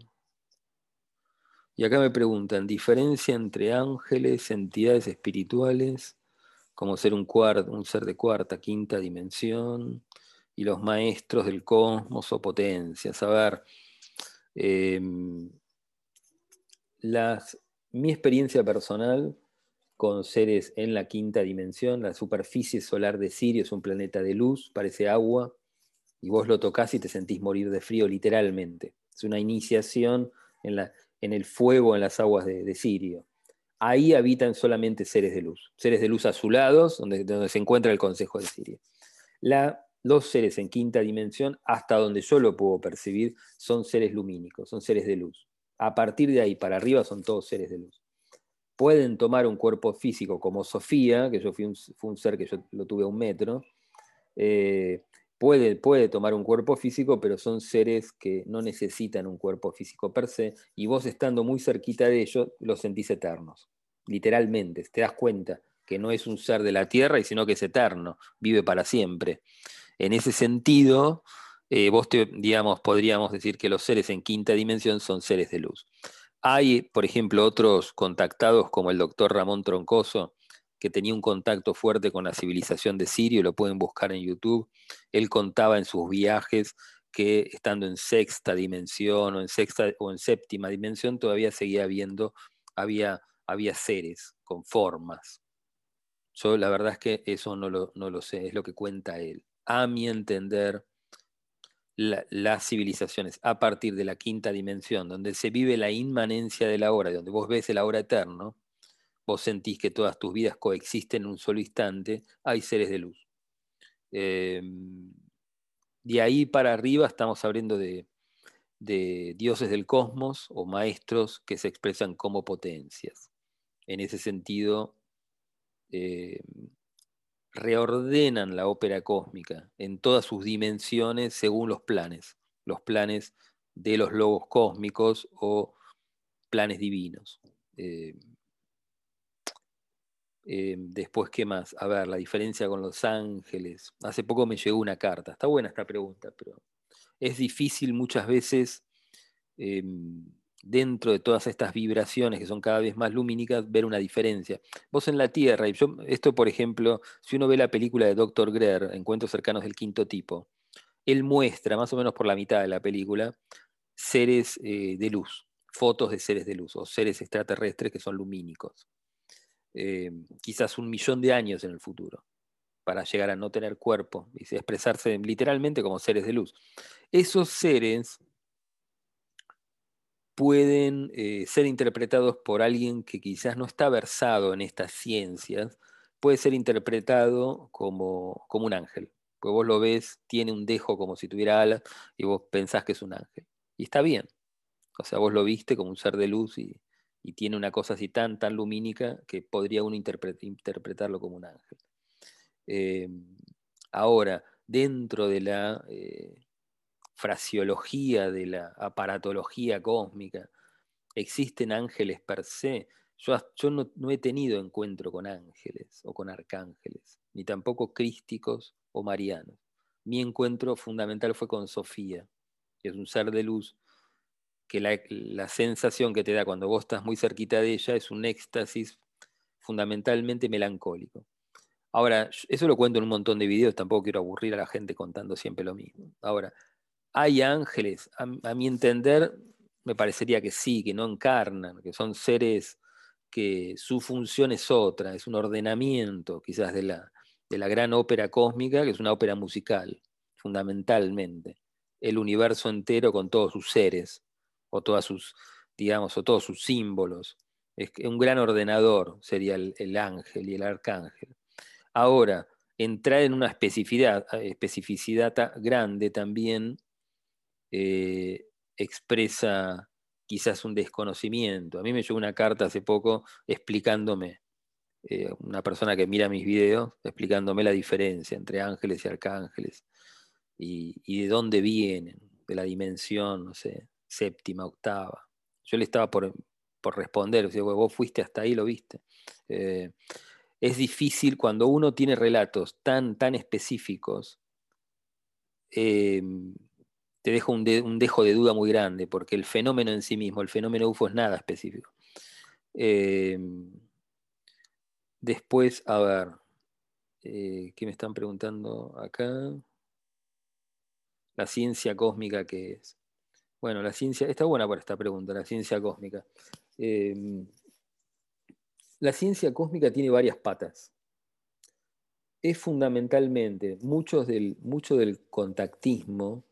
Y acá me preguntan, diferencia entre ángeles, entidades espirituales, como ser un, un ser de cuarta, quinta dimensión, y los maestros del cosmos o potencias. A ver, em, las, mi experiencia personal con seres en la quinta dimensión, la superficie solar de Sirio es un planeta de luz, parece agua, y vos lo tocas y te sentís morir de frío literalmente. Es una iniciación en la, en el fuego en las aguas de, Sirio. Ahí habitan solamente seres de luz, seres de luz azulados, donde, se encuentra el Consejo de Sirio. La, los seres en quinta dimensión, hasta donde yo lo puedo percibir, son seres lumínicos, son seres de luz. A partir de ahí para arriba son todos seres de luz. Pueden tomar un cuerpo físico como Sofía, que yo fui un ser que yo lo tuve a un metro, eh, Puede, puede, tomar un cuerpo físico, pero son seres que no necesitan un cuerpo físico per se, y vos estando muy cerquita de ellos, los sentís eternos, literalmente, te das cuenta que no es un ser de la tierra, sino que es eterno, vive para siempre. En ese sentido, eh, vos te, digamos, podríamos decir que los seres en quinta dimensión son seres de luz. Hay, por ejemplo, otros contactados como el doctor Ramón Troncoso, que tenía un contacto fuerte con la civilización de Sirio, lo pueden buscar en YouTube. Él contaba en sus viajes que estando en sexta dimensión o en sexta o en séptima dimensión todavía seguía viendo, había, había seres con formas. Yo la verdad es que eso no lo, no lo sé, es lo que cuenta él. A mi entender, las civilizaciones a partir de la quinta dimensión, donde se vive la inmanencia de la hora, donde vos ves el ahora eterno, vos sentís que todas tus vidas coexisten en un solo instante, hay seres de luz. Em, de ahí para arriba estamos hablando de, dioses del cosmos o maestros que se expresan como potencias. En ese sentido, em, reordenan la ópera cósmica en todas sus dimensiones según los planes, los planes de los logos cósmicos o planes divinos. Em, eh, después, ¿qué más? A ver, la diferencia con los ángeles. Hace poco me llegó una carta. Está buena esta pregunta, pero es difícil muchas veces, em, dentro de todas estas vibraciones que son cada vez más lumínicas, ver una diferencia. Vos en la Tierra, y yo, esto por ejemplo, si uno ve la película de Dr. Greer, Encuentros cercanos del quinto tipo, él muestra, más o menos por la mitad de la película, seres eh, de luz, fotos de seres de luz o seres extraterrestres que son lumínicos. Eh, quizás un millón de años en el futuro, para llegar a no tener cuerpo y expresarse literalmente como seres de luz. Esos seres pueden eh, ser interpretados por alguien que quizás no está versado en estas ciencias, puede ser interpretado como, como un ángel. Pues vos lo ves, tiene un dejo como si tuviera alas y vos pensás que es un ángel. Y está bien. O sea, vos lo viste como un ser de luz y, y tiene una cosa así tan, tan lumínica que podría uno interpretarlo como un ángel. Eh, ahora, dentro de la eh, fraseología, de la aparatología cósmica, ¿existen ángeles per se? Yo, yo no, no, he tenido encuentro con ángeles o con arcángeles, ni tampoco crísticos o marianos. Mi encuentro fundamental fue con Sofía, que es un ser de luz que la, sensación que te da cuando vos estás muy cerquita de ella es un éxtasis fundamentalmente melancólico. Ahora, eso lo cuento en un montón de videos, tampoco quiero aburrir a la gente contando siempre lo mismo. Ahora, hay ángeles, a, mi entender, me parecería que sí, que no encarnan, que son seres que su función es otra, es un ordenamiento quizás de la, de la gran ópera cósmica, que es una ópera musical, fundamentalmente. El universo entero con todos sus seres, o todas sus, digamos, o todos sus símbolos. Es un gran ordenador sería el ángel y el arcángel. Ahora, entrar en una especificidad, especificidad grande también eh, expresa quizás un desconocimiento. A mí me llegó una carta hace poco explicándome, eh, una persona que mira mis videos, explicándome la diferencia entre ángeles y arcángeles y, de dónde vienen, de la dimensión, no sé, séptima, octava. Yo le estaba por, responder, o sea, vos fuiste hasta ahí, lo viste es difícil cuando uno tiene relatos tan, tan específicos, em, te deja un, dejo de duda muy grande, porque el fenómeno en sí mismo, el fenómeno UFO es nada específico. Em, después, a ver, eh, ¿qué me están preguntando acá? La ciencia cósmica, ¿qué es? Bueno, la ciencia, está buena por esta pregunta, la ciencia cósmica. Em, la ciencia cósmica tiene varias patas. Es fundamentalmente mucho del, mucho del contactismo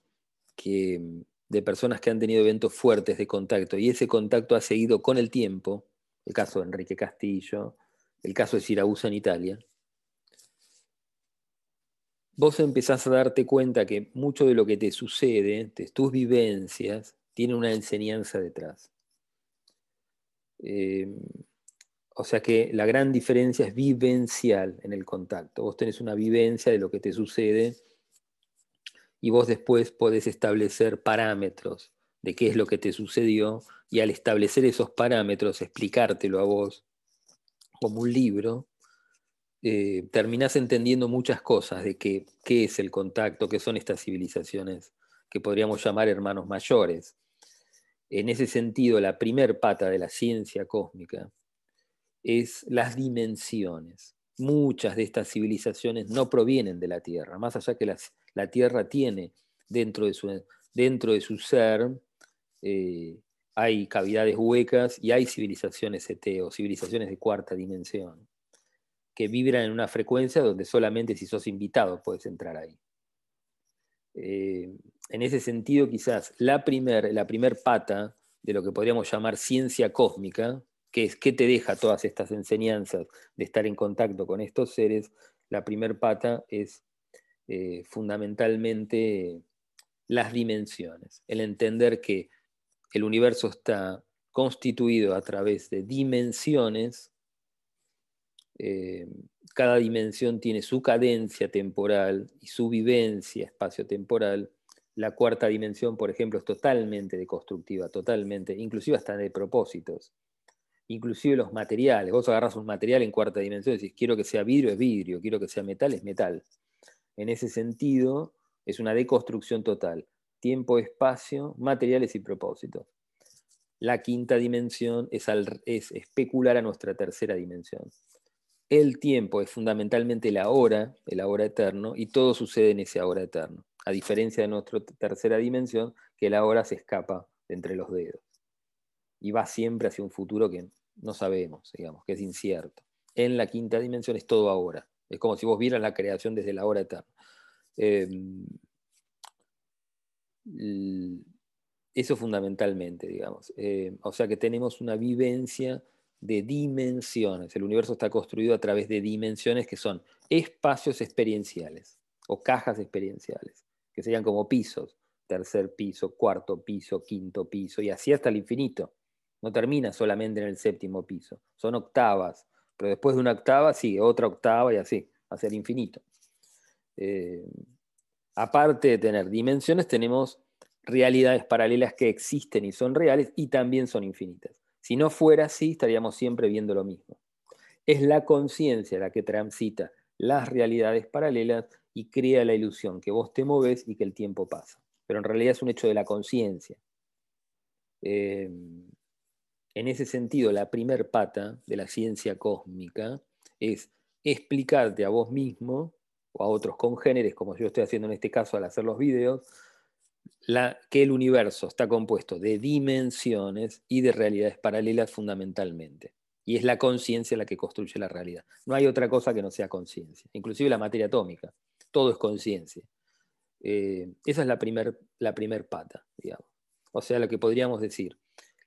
que, de personas que han tenido eventos fuertes de contacto y ese contacto ha seguido con el tiempo, el caso de Enrique Castillo, el caso de Siracusa en Italia, vos empezás a darte cuenta que mucho de lo que te sucede, de tus vivencias, tiene una enseñanza detrás. Eh, o sea que la gran diferencia es vivencial en el contacto. Vos tenés una vivencia de lo que te sucede y vos después podés establecer parámetros de qué es lo que te sucedió y al establecer esos parámetros, explicártelo a vos como un libro, eh, terminás entendiendo muchas cosas de qué es el contacto, qué son estas civilizaciones que podríamos llamar hermanos mayores. En ese sentido, la primer pata de la ciencia cósmica es las dimensiones. Muchas de estas civilizaciones no provienen de la Tierra, más allá que la Tierra tiene dentro de su, dentro de su ser, eh, hay cavidades huecas y hay civilizaciones ET o civilizaciones de cuarta dimensión que vibran en una frecuencia donde solamente si sos invitado puedes entrar ahí. Eh, en ese sentido, quizás la primer, la primer pata de lo que podríamos llamar ciencia cósmica, ¿Qué, te deja todas estas enseñanzas de estar en contacto con estos seres? La primer pata es eh, fundamentalmente las dimensiones, el entender que el universo está constituido a través de dimensiones, eh, cada dimensión tiene su cadencia temporal y su vivencia espacio-temporal. La cuarta dimensión, por ejemplo, es totalmente deconstructiva, totalmente, inclusive hasta de propósitos inclusive los materiales. Vos agarras un material en cuarta dimensión y decís, quiero que sea vidrio, es vidrio, quiero que sea metal, es metal. En ese sentido, es una deconstrucción total. Tiempo, espacio, materiales y propósitos. La quinta dimensión es especular a nuestra tercera dimensión. El tiempo es fundamentalmente la hora, el ahora eterno, y todo sucede en ese ahora eterno. A diferencia de nuestra tercera dimensión, que la hora se escapa entre los dedos y va siempre hacia un futuro que no sabemos, digamos, que es incierto. En la quinta dimensión es todo ahora. Es como si vos vieras la creación desde la hora eterna. Em, eso fundamentalmente, digamos. Em, o sea que tenemos una vivencia de dimensiones. El universo está construido a través de dimensiones que son espacios experienciales o cajas experienciales, que serían como pisos, tercer piso, cuarto piso, quinto piso, y así hasta el infinito. No termina solamente en el séptimo piso, son octavas, pero después de una octava sigue otra octava y así, hacia el infinito. Eh, aparte de tener dimensiones, tenemos realidades paralelas que existen y son reales y también son infinitas. Si no fuera así, estaríamos siempre viendo lo mismo. Es la conciencia la que transita las realidades paralelas y crea la ilusión que vos te moves y que el tiempo pasa. Pero en realidad es un hecho de la conciencia. Eh, En ese sentido, la primer pata de la ciencia cósmica es explicarte a vos mismo o a otros congéneres, como yo estoy haciendo en este caso al hacer los videos, que el universo está compuesto de dimensiones y de realidades paralelas fundamentalmente. Y es la conciencia la que construye la realidad. No hay otra cosa que no sea conciencia, inclusive la materia atómica. Todo es conciencia. Eh, esa es la primer, la primer pata, digamos. O sea, lo que podríamos decir,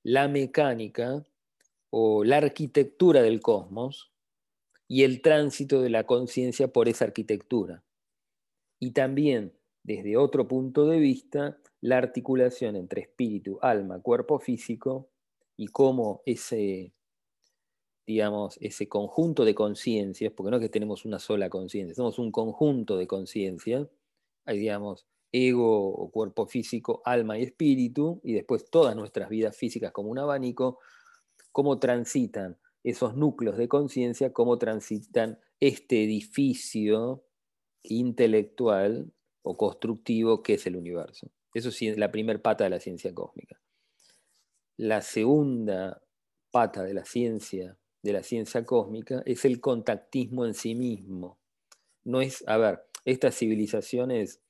la mecánica o la arquitectura del cosmos y el tránsito de la conciencia por esa arquitectura. Y también, desde otro punto de vista, la articulación entre espíritu, alma, cuerpo físico y cómo ese, digamos, ese conjunto de conciencias, porque no es que tenemos una sola conciencia, somos un conjunto de conciencias, hay, digamos, ego o cuerpo físico, alma y espíritu, y después todas nuestras vidas físicas como un abanico, cómo transitan esos núcleos de conciencia, cómo transitan este edificio intelectual o constructivo que es el universo. Eso es la primera pata de la ciencia cósmica. La segunda pata de la ciencia, de la ciencia cósmica, es el contactismo en sí mismo. No es, a ver, estas civilizaciones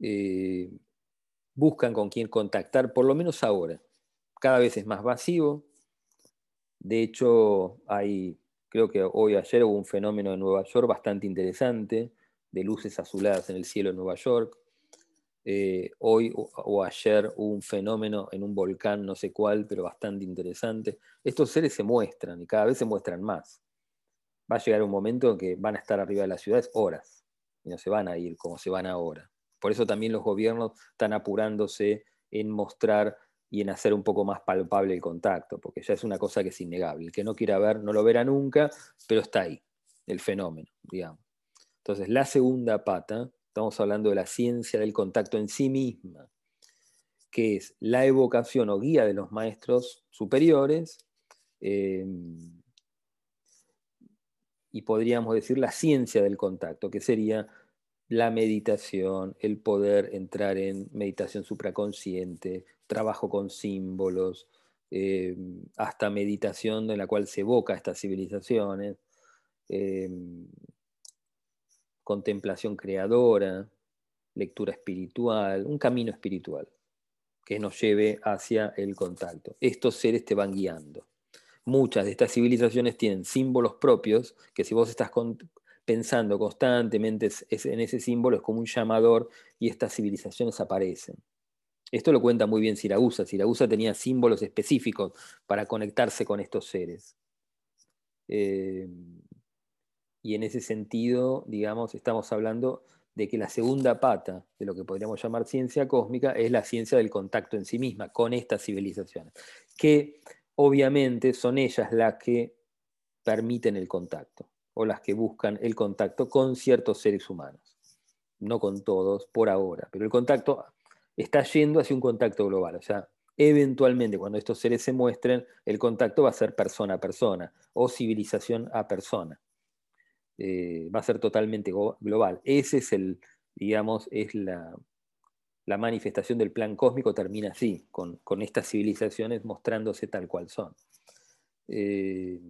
eh, buscan con quién contactar, por lo menos ahora. Cada vez es más vacío, de hecho, hay, creo que hoy ayer hubo un fenómeno en Nueva York bastante interesante, de luces azuladas en el cielo de Nueva York. Eh, hoy o, ayer hubo un fenómeno en un volcán, no sé cuál, pero bastante interesante. Estos seres se muestran y cada vez se muestran más. Va a llegar un momento en que van a estar arriba de las ciudades horas y no se van a ir como se van ahora. Por eso también los gobiernos están apurándose en mostrar y en hacer un poco más palpable el contacto, porque ya es una cosa que es innegable. El que no quiera ver no lo verá nunca, pero está ahí, el fenómeno, digamos. Entonces, la segunda pata, estamos hablando de la ciencia del contacto en sí misma, que es la evocación o guía de los maestros superiores, em, y podríamos decir la ciencia del contacto, que sería la meditación, el poder entrar en meditación supraconsciente, trabajo con símbolos, eh, hasta meditación en la cual se evoca estas civilizaciones, eh, contemplación creadora, lectura espiritual, un camino espiritual que nos lleve hacia el contacto. Estos seres te van guiando. Muchas de estas civilizaciones tienen símbolos propios que si vos estás pensando constantemente en ese símbolo es como un llamador y estas civilizaciones aparecen. Esto lo cuenta muy bien Siragusa. Siragusa tenía símbolos específicos para conectarse con estos seres. Eh, y en ese sentido, digamos, estamos hablando de que la segunda pata de lo que podríamos llamar ciencia cósmica es la ciencia del contacto en sí misma con estas civilizaciones, que obviamente son ellas las que permiten el contacto o las que buscan el contacto con ciertos seres humanos, no con todos por ahora, pero el contacto está yendo hacia un contacto global. O sea, eventualmente cuando estos seres se muestren, el contacto va a ser persona a persona o civilización a persona. Eh, va a ser totalmente global. Ese es el, digamos, es la, manifestación del plan cósmico, termina así, con, estas civilizaciones mostrándose tal cual son. Eh,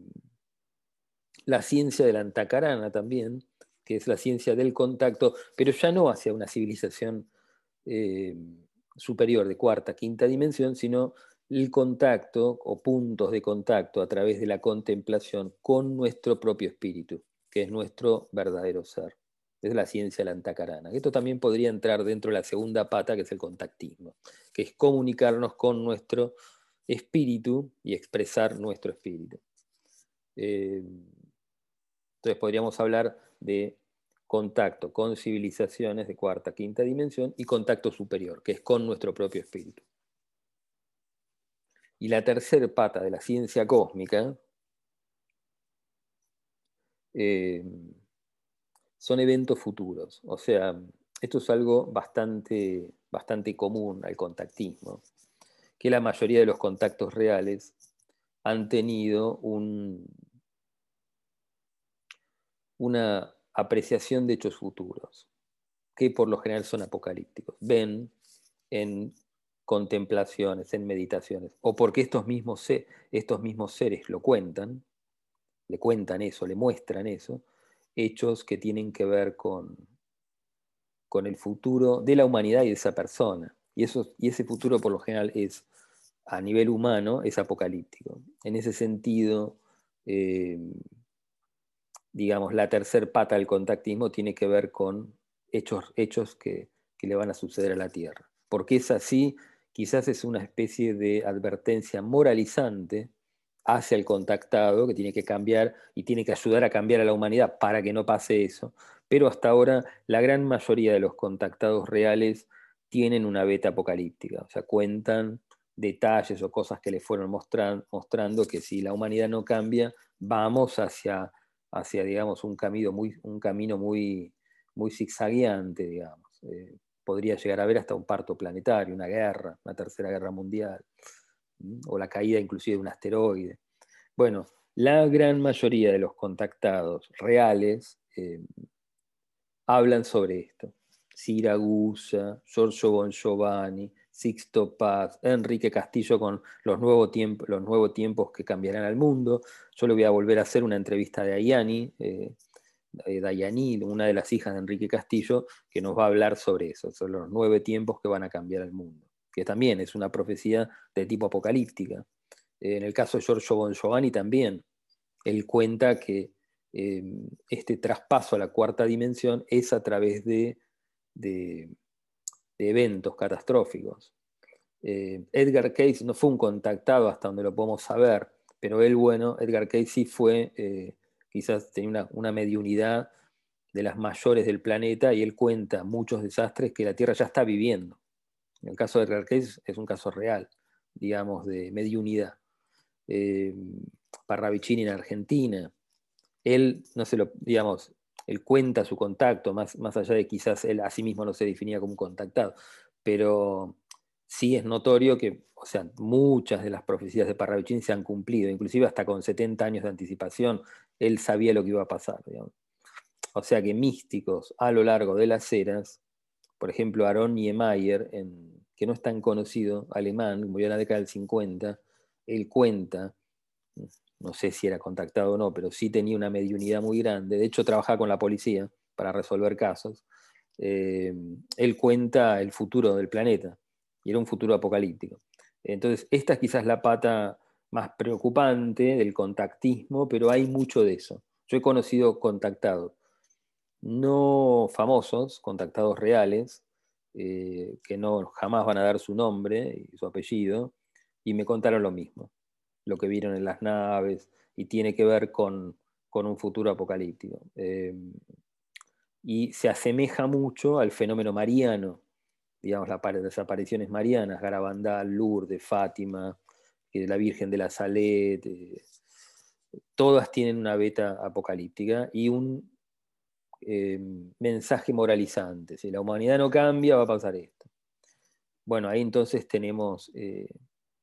la ciencia de la antacarana también, que es la ciencia del contacto, pero ya no hacia una civilización eh, superior de cuarta, quinta dimensión, sino el contacto o puntos de contacto a través de la contemplación con nuestro propio espíritu, que es nuestro verdadero ser. Es la ciencia de la antacarana. Esto también podría entrar dentro de la segunda pata, que es el contactismo, que es comunicarnos con nuestro espíritu y expresar nuestro espíritu. Eh, entonces podríamos hablar de contacto con civilizaciones de cuarta, quinta dimensión y contacto superior, que es con nuestro propio espíritu. Y la tercera pata de la ciencia cósmica eh, son eventos futuros. O sea, esto es algo bastante, bastante común al contactismo, que la mayoría de los contactos reales han tenido un, una apreciación de hechos futuros, que por lo general son apocalípticos. Ven en contemplaciones, en meditaciones, o porque estos mismos, estos mismos seres lo cuentan, le cuentan eso, le muestran eso, hechos que tienen que ver con, con el futuro de la humanidad y de esa persona. Y, eso, y ese futuro por lo general es, a nivel humano, es apocalíptico. En ese sentido, eh, digamos, la tercer pata del contactismo tiene que ver con hechos, hechos que, que le van a suceder a la Tierra. Porque es así, quizás es una especie de advertencia moralizante hacia el contactado que tiene que cambiar y tiene que ayudar a cambiar a la humanidad para que no pase eso. Pero hasta ahora la gran mayoría de los contactados reales tienen una beta apocalíptica, o sea, cuentan detalles o cosas que le fueron mostrando que si la humanidad no cambia, vamos hacia, hacia digamos, un camino muy, un camino muy, muy zigzagueante, digamos. Eh, podría llegar a haber hasta un parto planetario, una guerra, una tercera guerra mundial, o la caída inclusive de un asteroide. Bueno, la gran mayoría de los contactados reales eh, hablan sobre esto. Siragusa, Giorgio Bon Giovanni, Sixto Paz, Enrique Castillo con los, nuevos tiempos, los nuevos tiempos que cambiarán al mundo. Yo le voy a volver a hacer una entrevista de Ayani, eh, eh, Dayani, una de las hijas de Enrique Castillo, que nos va a hablar sobre eso, sobre los nueve tiempos que van a cambiar el mundo, que también es una profecía de tipo apocalíptica. en el caso de Giorgio Bon Giovanni también, él cuenta que em, este traspaso a la cuarta dimensión es a través de, eventos catastróficos. Eh, Edgar Cayce no fue un contactado hasta donde lo podemos saber, pero él, bueno, Edgar Cayce sí fue eh, quizás tenía una, mediunidad de las mayores del planeta y él cuenta muchos desastres que la Tierra ya está viviendo. El caso de Cayce es un caso real, digamos, de mediunidad. Eh, Parravicini en Argentina, él, no se lo, digamos, él cuenta su contacto, más, más allá de quizás él a sí mismo no se definía como un contactado, pero sí es notorio que, o sea, muchas de las profecías de Parravicini se han cumplido, inclusive hasta con 70 años de anticipación, él sabía lo que iba a pasar. O sea que místicos a lo largo de las eras, por ejemplo, Aaron Niemeyer, que no es tan conocido, alemán, murió en la década del 50, él cuenta, no sé si era contactado o no, pero sí tenía una mediunidad muy grande, de hecho trabajaba con la policía para resolver casos, eh, él cuenta el futuro del planeta, y era un futuro apocalíptico. Entonces, esta es quizás la pata más preocupante del contactismo, pero hay mucho de eso. Yo he conocido contactados, no famosos, contactados reales, eh, que no jamás van a dar su nombre y su apellido, y me contaron lo mismo, lo que vieron en las naves, y tiene que ver con, un futuro apocalíptico. Eh, y se asemeja mucho al fenómeno mariano, digamos, las apariciones marianas, Garabandal, Lourdes, Fátima, la Virgen de la Salet, eh, todas tienen una beta apocalíptica y un eh, mensaje moralizante. Si la humanidad no cambia, va a pasar esto. Bueno, ahí entonces tenemos, eh,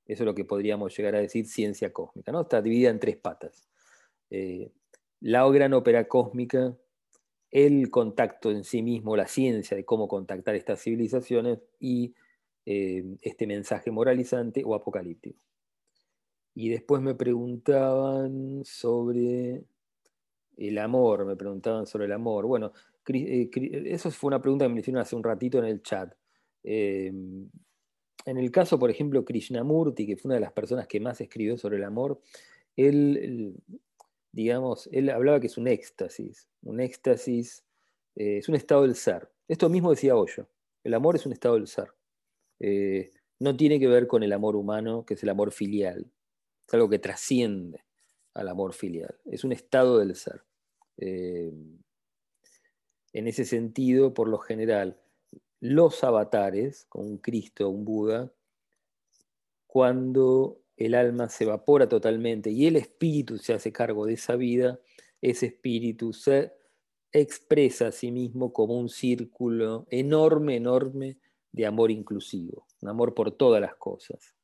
eso es lo que podríamos llegar a decir ciencia cósmica, ¿no? Está dividida en tres patas. la gran ópera cósmica, el contacto en sí mismo, la ciencia de cómo contactar estas civilizaciones y este mensaje moralizante o apocalíptico. Y después me preguntaban sobre el amor, me preguntaban sobre el amor. Bueno, eh, eso fue una pregunta que me hicieron hace un ratito en el chat. Em, en el caso, por ejemplo, Krishnamurti, que fue una de las personas que más escribió sobre el amor, él, digamos, él hablaba que es un éxtasis, un éxtasis, eh, es un estado del ser. Esto mismo decía Hoyo, el amor es un estado del ser. Eh, no tiene que ver con el amor humano, que es el amor filial es algo que trasciende al amor filial, es un estado del ser. Eh, en ese sentido, por lo general, los avatares, como un Cristo, un Buda, cuando el alma se evapora totalmente y el espíritu se hace cargo de esa vida, ese espíritu se expresa a sí mismo como un círculo enorme, enorme de amor inclusivo, un amor por todas las cosas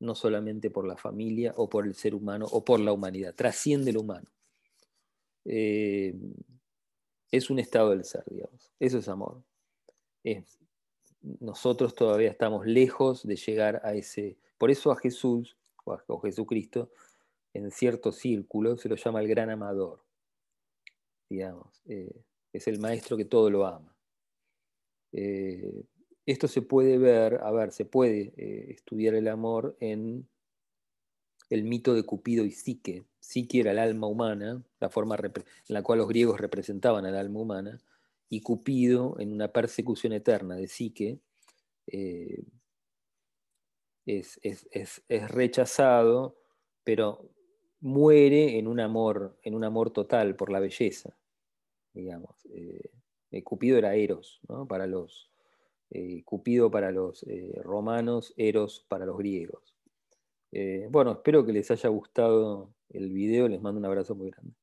no solamente por la familia o por el ser humano o por la humanidad, trasciende lo humano. Eh, es un estado del ser, digamos. Eso es amor. Nosotros todavía estamos lejos de llegar a ese. Por eso a Jesús, o a Jesucristo, en cierto círculo se lo llama el gran amador. Digamos, eh, es el maestro que todo lo ama. Eh, esto se puede ver, a ver, se puede eh, estudiar el amor en el mito de Cupido y Psique. Psique era el alma humana, la forma en la cual los griegos representaban al alma humana, y Cupido, en una persecución eterna de Psique, eh, es, rechazado, pero muere en un amor, en un amor total por la belleza, digamos. Eh, Cupido era Eros, para los, eh, Cupido para los romanos, Eros para los griegos. bueno, espero que les haya gustado el video, les mando un abrazo muy grande.